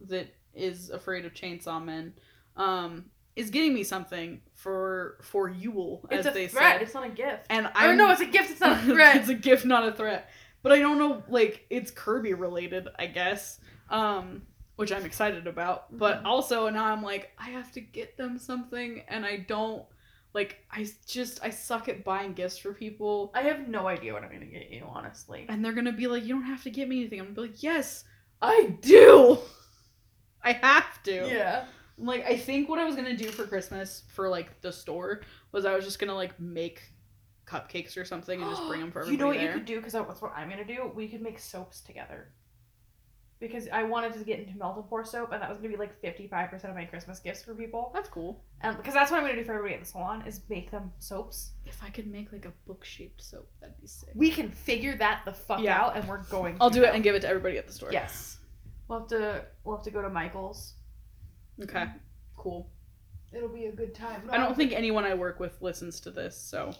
that is afraid of chainsaw men, um, is getting me something for for Yule, It's as a they threat. said. It's not a gift. And I no, it's a gift. It's not a threat. it's a gift, not a threat. But I don't know, like it's Kirby related, I guess. Um, which I'm excited about. But Mhm. also now I'm like, I have to get them something, and I don't like. I just I suck at buying gifts for people, I have no idea what I'm gonna get you, honestly. and they're gonna be like, you don't have to get me anything. I'm gonna be like, yes, I do. I have to. Yeah. Like I think what I was gonna do for Christmas for like the store was I was just gonna like make cupcakes or something and just bring them for everybody You know what there. you could do? Because that's what I'm gonna do. We could make soaps together. Because I wanted to get into melt and pour soap, and that was gonna be like 55% of my Christmas gifts for people. That's cool. Um, and because that's what I'm gonna do for everybody at the salon is make them soaps. If I could make like a book shaped soap, that'd be sick. We can figure that the fuck Yeah. out, and we're going. I'll to do it now. and give it to everybody at the store. Yes. We'll have to. We'll have to go to Michael's. Okay. Cool. It'll be a good time. I don't think anyone I work with listens to this, so.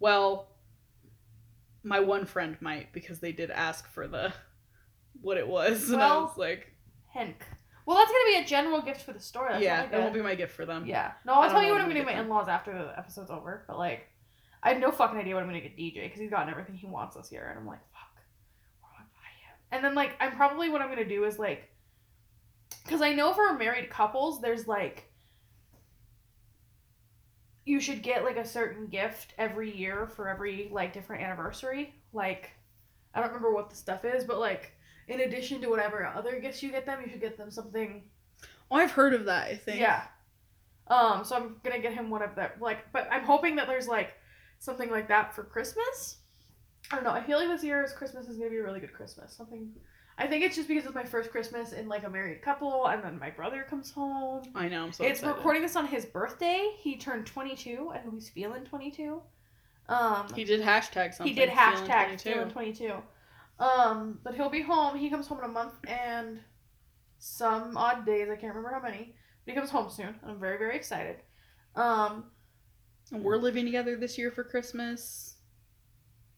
Well, my one friend might because they did ask for the what it was, and I Well, was like, Henk. Well, that's gonna be a general gift for the store. That's yeah, not like that a- won't be my gift for them. Yeah. No, I I'll don't tell know you what I'm gonna do my get in laws after the episode's over. But like, I have no fucking idea what I'm gonna get DJ because he's gotten everything he wants this year, and I'm like, fuck, what do I buy him? And then like, I'm probably what I'm gonna do is like, because I know for married couples, there's like. You should get like a certain gift every year for every like different anniversary. Like, I don't remember what the stuff is, but like, in addition to whatever other gifts you get them, you should get them something Oh, I've heard of that. I think. yeah. Um, so I'm gonna get him one of that like but I'm hoping that there's like something like that for Christmas. I don't know, I feel like this year's Christmas is gonna be a really good Christmas. Something I think it's just because it's my first Christmas in like a married couple and then my brother comes home. I know. I'm so it's excited. recording this on his birthday. He turned twenty two. I think he's feeling twenty two. Um He did hashtag something. he did feeling hashtag 22. feeling 22. Um, but he'll be home. He comes home in a month and some odd days. I can't remember how many. But he comes home soon. and I'm very very excited. Um, And we're living together this year for Christmas.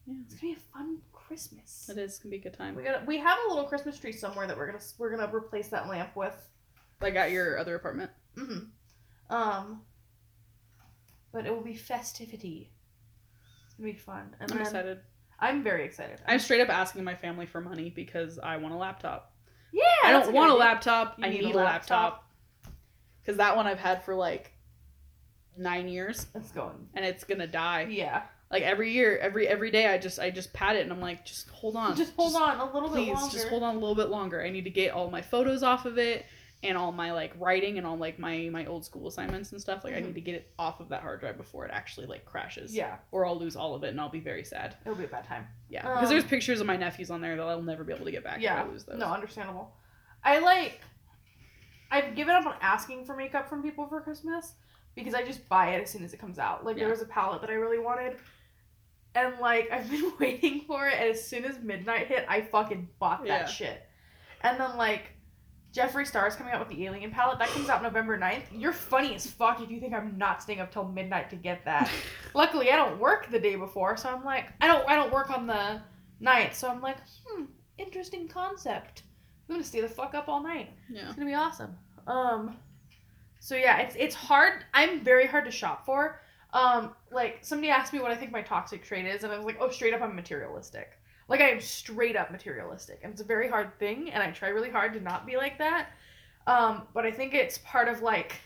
Yeah, it's gonna be a fun Christmas. it is gonna be a good time. We got we have a little Christmas tree somewhere that we're gonna we're gonna replace that lamp with. Like at your other apartment. hmm Um, but it will be festivity. It's gonna be fun. And I'm then excited. I'm very excited. I'm straight up asking my family for money because I want a laptop. Yeah. I don't want a idea. laptop. You I need need, a a laptop. laptop. Because that one I've had for like nine years, It's going. and it's gonna die. Yeah. Like every year, every every day, I just I just pat it, and I'm like, just hold on, Just hold on a little please, bit longer. just hold on a little bit longer. I need to get all my photos off of it, and all my like writing and all like my my old school assignments and stuff. Like I Mhm. need to get it off of that hard drive before it actually like crashes. Yeah. Or I'll lose all of it, and I'll be very sad. It'll be a bad time. Yeah, because there's Um, pictures of my nephews on there that I'll never be able to get back Yeah. if I lose those. No, understandable. I like. I've given up on asking for makeup from people for Christmas because I just buy it as soon as it comes out. Like Yeah. there was a palette that I really wanted, and like I've been waiting for it. And as soon as midnight hit, I fucking bought that Yeah. shit. And then like. Jeffree Star is coming out with the Alien palette. That comes out November 9th. You're funny as fuck if you think I'm not staying up till midnight to get that. Luckily, I don't work the day before, so I'm like, I don't, I don't work on the night, so I'm like, hmm, interesting concept. I'm gonna stay the fuck up all night. yeah. It's gonna be awesome. Um, so yeah, it's it's hard. I'm very hard to shop for. Um, like somebody asked me what I think my toxic trait is, and I was like, oh, straight up, I'm materialistic. Like I am straight up materialistic, and it's a very hard thing, and I try really hard to not be like that. Um, but I think it's part of like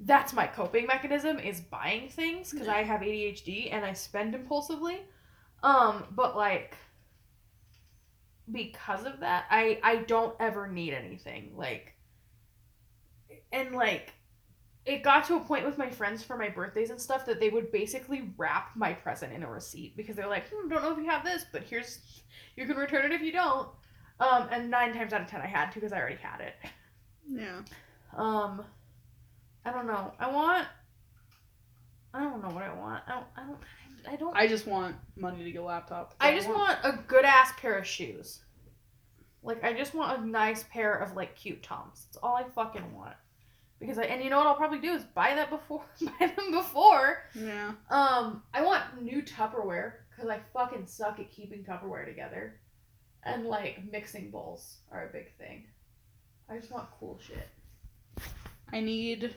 that's my coping mechanism is buying things because I have ADHD and I spend impulsively. Um, but like because of that, I I don't ever need anything like and like it got to a point with my friends for my birthdays and stuff that they would basically wrap my present in a receipt because they're like, hmm, don't know if you have this, but here's you can return it if you don't. Um, and nine times out of ten I had to because I already had it. Yeah. Um, I don't know. I want. I don't know what I want. I don't. I don't. I don't. I just want money to get a laptop. I just want a good ass pair of shoes. Like I just want a nice pair of like cute toms. That's all I fucking want. Because I and you know what I'll probably do is buy that before buy them before. Yeah. Um, I want new Tupperware because I fucking suck at keeping Tupperware together, and like mixing bowls are a big thing. I just want cool shit. I need.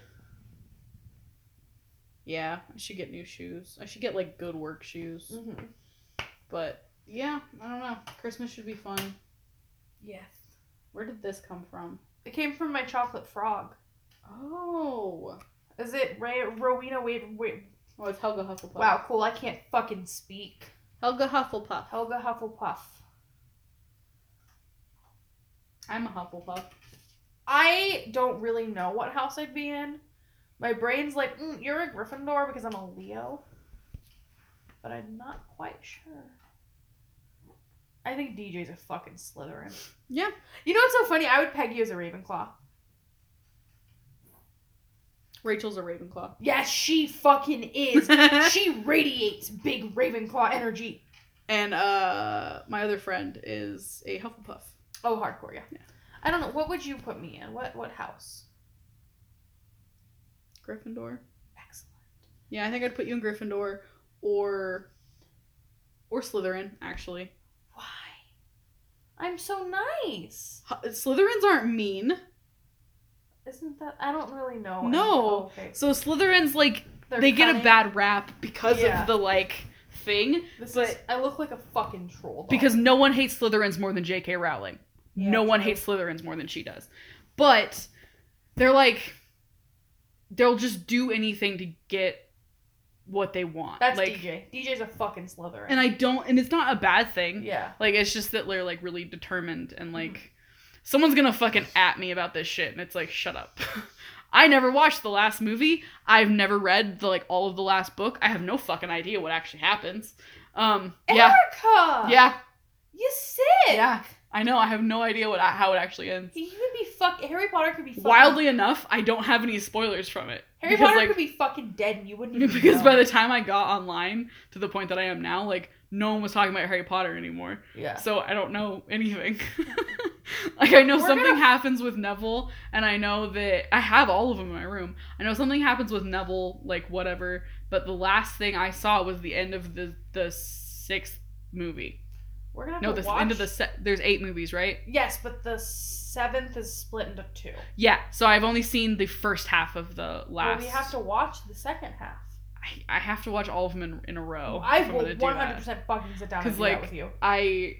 Yeah, I should get new shoes. I should get like good work shoes. Mm-hmm. But yeah, I don't know. Christmas should be fun. Yes. Where did this come from? It came from my chocolate frog. Oh. Is it Ray, Rowena Wade? Wait, Oh, it's Helga Hufflepuff. wow, cool. I can't fucking speak. Helga Hufflepuff. Helga Hufflepuff. I'm a Hufflepuff. I don't really know what house I'd be in. My brain's like, mm, you're a Gryffindor because I'm a Leo. But I'm not quite sure. I think DJ's a fucking Slytherin. Yeah. You know what's so funny? I would peg you as a Ravenclaw. Rachel's a Ravenclaw. Yes, she fucking is. she radiates big Ravenclaw energy. and uh, my other friend is a Hufflepuff. Oh, hardcore, yeah. Yeah. I don't know. What would you put me in? What what house? Gryffindor. Excellent. Yeah, I think I'd put you in Gryffindor or or Slytherin. Actually, Why? I'm so nice. Slytherins aren't mean. Isn't that? I don't really know. No. Oh, okay. So Slytherins like They're they get a bad rap because Yeah. of the like thing This but- is, I look like a fucking troll. Dog. because no one hates Slytherins more than J.K. Rowling. Yeah, no one true. hates Slytherins more than she does. But they're like they'll just do anything to get what they want. that's like DJ. DJ's a fucking Slytherin. and I don't and it's not a bad thing. yeah. Like it's just that they're like really determined and like. Someone's gonna fucking at me about this shit and it's like shut up. I never watched the last movie. I've never read the like all of the last book. I have no fucking idea what actually happens. Um yeah. Erica. Yeah. You sick. Yeah. I know. I have no idea what how it actually ends. He could be fuck. Harry Potter could be fucking, Wildly enough, I don't have any spoilers from it. Harry because, Potter like, could be fucking dead, and you wouldn't even because know. by the time I got online to the point that I am now, like no one was talking about Harry Potter anymore. yeah. So I don't know anything. like I know We're something gonna- happens with Neville, and I know that I have all of them in my room. I know something happens with Neville, like whatever. But the last thing I saw was the end of the the sixth movie. We're gonna have No, to the watch. end of the se- there's eight movies, right? Yes, but the seventh is split into two. Yeah. So I've only seen the first half of the last. Well, last. we have to watch the second half. I, I have to watch all of them in, in a row. I will gonna do hundred percent fucking sit down and do like, with you. I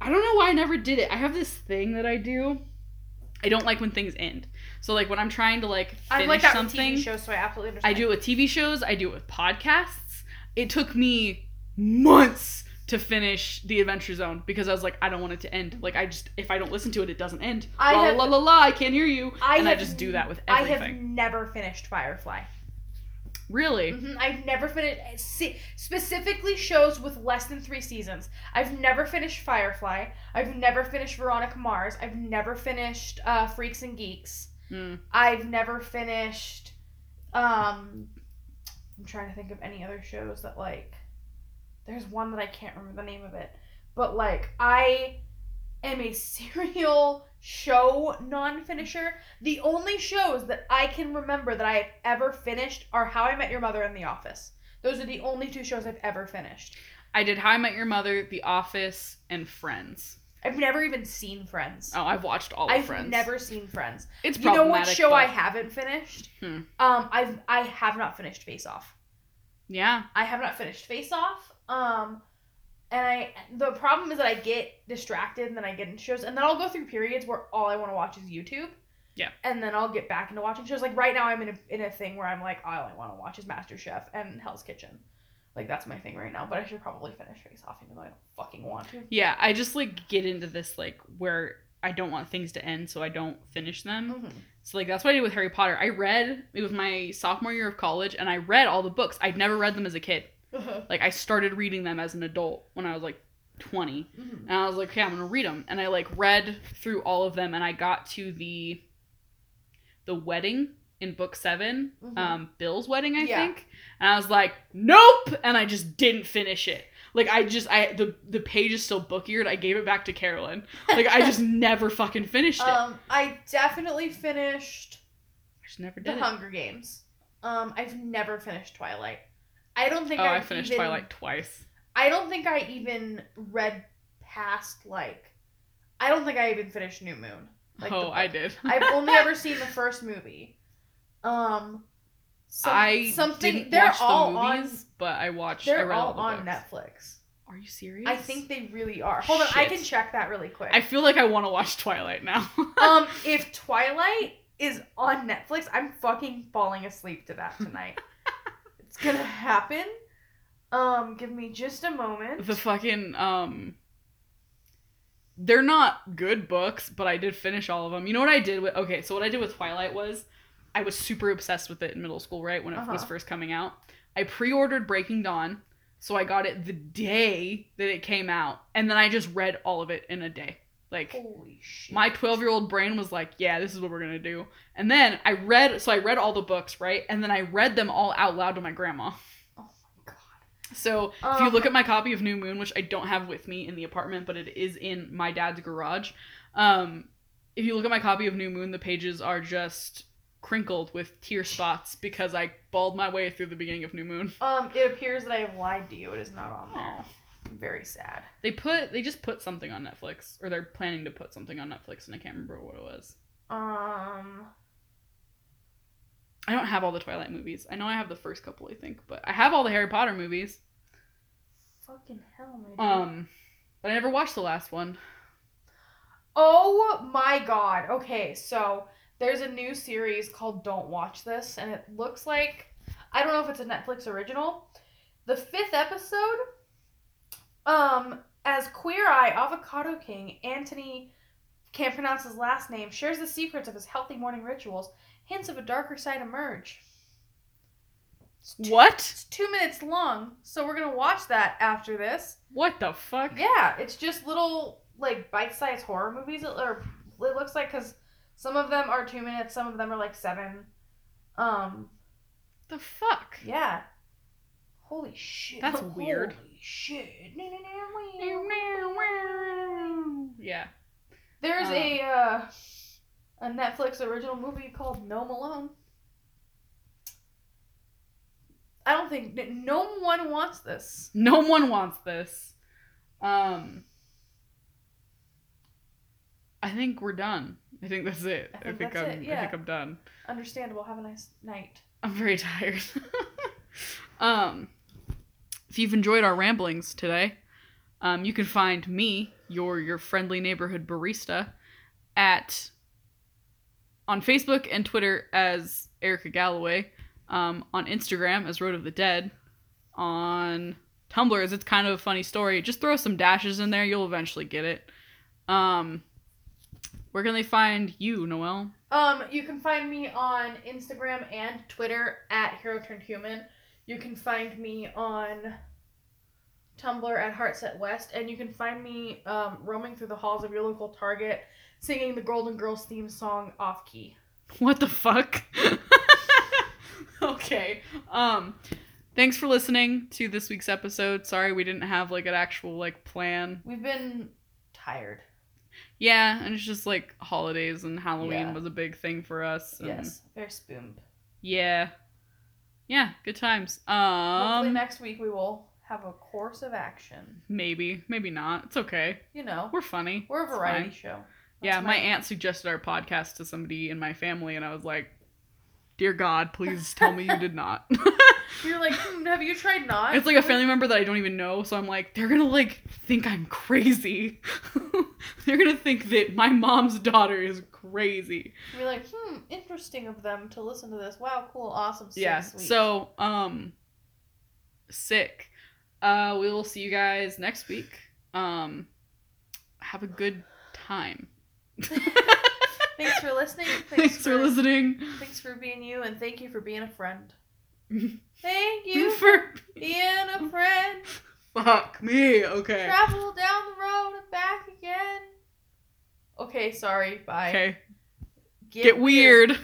I don't know why I never did it. I have this thing that I do I don't like when things end. So like when I'm trying to like finish I'm like that something, with TV shows, so I absolutely I do it with TV shows, I do it with podcasts. It took me months to finish the Adventure Zone because I was like, I don't want it to end. Like I just if I don't listen to it, it doesn't end. I la, have- la la la, I can't hear you. I and I have- just do that with I have never finished Firefly. Really? Mhm, I've never finished se- specifically shows with less than three seasons. I've never finished Firefly. I've never finished Veronica Mars. I've never finished uh, Freaks and Geeks. Mm. I've never finished. Um, I'm trying to think of any other shows that like. There's one that I can't remember the name of it, but like I am a serial show non-finisher. The only shows that I can remember that I have ever finished are How I Met Your Mother and The Office. Those are the only two shows I've ever finished. I did How I Met Your Mother, The Office, and Friends. I've never even seen Friends. Oh, I've watched all of I've Friends. never seen Friends. It's You know what show I haven't finished? Hmm. Um, I've I have not finished Face Off. Yeah. I have not finished Face Off. Um, and I the problem is that I get distracted and then I get into shows and then I'll go through periods where all I want to watch is YouTube. Yeah. And then I'll get back into watching shows. Like right now, I'm in a in a thing where I'm like, all I want to watch is MasterChef and Hell's Kitchen. Like that's my thing right now. But I should probably finish Face Off even though I don't fucking want to. Yeah, I just like get into this like where I don't want things to end, so I don't finish them. Mhm. So like that's what I did with Harry Potter. I read it was my sophomore year of college, and I read all the books. I'd never read them as a kid. Like I started reading them as an adult when I was like twenty, Mhm. and I was like, okay, I'm gonna read them. And I like read through all of them, and I got to the the wedding in book 7 Mhm. um, Bill's wedding, I Yeah. think. And I was like, nope, and I just didn't finish it. Like I just I the the page is still book eared. I gave it back to Carolyn. Like I just never fucking finished it. um, I definitely finished I just never The did it. Hunger Games. Um, I've never finished Twilight. I don't think Oh, I I've finished even- Twilight twice. I don't think I even read past like. I don't think I even finished New Moon. Like oh, the I did. I've only ever seen the first movie. Um, some- I something didn't they're watch all the movies, but I watched. on. They're read all, all, on books. Netflix. Are you serious? I think they really are. Hold on, I can check that really quick. I feel like I want to watch Twilight now. um, if Twilight is on Netflix, I'm fucking falling asleep to that tonight. it's gonna happen. Um, give me just a moment. the fucking um. They're not good books, but I did finish all of them. You know what I did with? Okay, so what I did with Twilight was, I was super obsessed with it in middle school, right when it was Uh-huh. first coming out. I pre-ordered Breaking Dawn, so I got it the day that it came out, and then I just read all of it in a day. Like Holy shit. my 12 year old brain was like yeah this is what we're gonna do and then i read so i read all the books right and then i read them all out loud to my grandma Oh my god. so if you Um, look at my copy of new moon which i don't have with me in the apartment but it is in my dad's garage um if you look at my copy of new moon the pages are just crinkled with tear spots because i bawled my way through the beginning of new moon Um, it appears that I have lied to you. It is not on there. Very sad. they put they just put something on netflix or they're planning to put something on netflix and i can't remember what it was Um, I don't have all the Twilight movies. I know I have the first couple, I think, but I have all the Harry Potter movies. fucking hell, my. Um, but I never watched the last one. Oh my god. Okay, so there's a new series called Don't Watch This, and it looks like I don't know if it's a Netflix original. The fifth episode, um, as Queer Eye Avocado King Antoni can't pronounce his last name shares the secrets of his healthy morning rituals. Hints of a darker side emerge. It's two, What? it's two minutes long, so we're gonna watch that after this. What the fuck? Yeah, it's just little like bite-sized horror movies. Or it looks like because some of them are two minutes, some of them are like seven. Um, The fuck? yeah. Holy shit. That's weird. Holy shit. Yeah. There's Uh. a uh, a Netflix original movie called No Malone. I don't think no one wants this. No one wants this. Um. I think we're done. I think that's it. I I think think, that's I'm. it, I think I'm done. Understandable. Have a nice night. I'm very tired. um, if you've enjoyed our ramblings today, um, you can find me, your your friendly neighborhood barista, at on Facebook and Twitter as Erica Galloway, um, on Instagram as Road of the Dead, on Tumblr as It's Kind of a Funny Story. Just throw some dashes in there, you'll eventually get it. Um, where can they find you, Noelle? Um, you can find me on Instagram and Twitter at Hero Turned Human. You can find me on Tumblr at Heartset West, and you can find me um, roaming through the halls of your local Target, singing the Golden Girls theme song off key. What the fuck? okay. Um thanks for listening to this week's episode. Sorry we didn't have like an actual like plan. We've been tired. Yeah, and it's just like holidays and Halloween Yeah. was a big thing for us. Yes, very spoon. Yeah. Yeah, good times. Hopefully Um next week we will have a course of action. maybe, maybe not. It's okay. You know, We're funny. we're a variety show. Yeah, That's my aunt suggested our podcast to somebody in my family and I was like, "Dear God, please tell me you did not." You're like, hmm, have you tried not? It's like a family member that I don't even know, so I'm like, they're gonna like think I'm crazy. they're gonna think that my mom's daughter is crazy. You're like, hmm, interesting of them to listen to this. Wow, cool, awesome, sick, yeah. sweet. So, um, sick. Uh, we will see you guys next week. Um, have a good time. thanks for listening. Thanks, Thanks for listening. Thanks for being you, and thank you for being a friend. Thank you for for being a friend. fuck me. Okay. Travel down the road and back again. Okay, sorry. Bye. Okay. Get weird.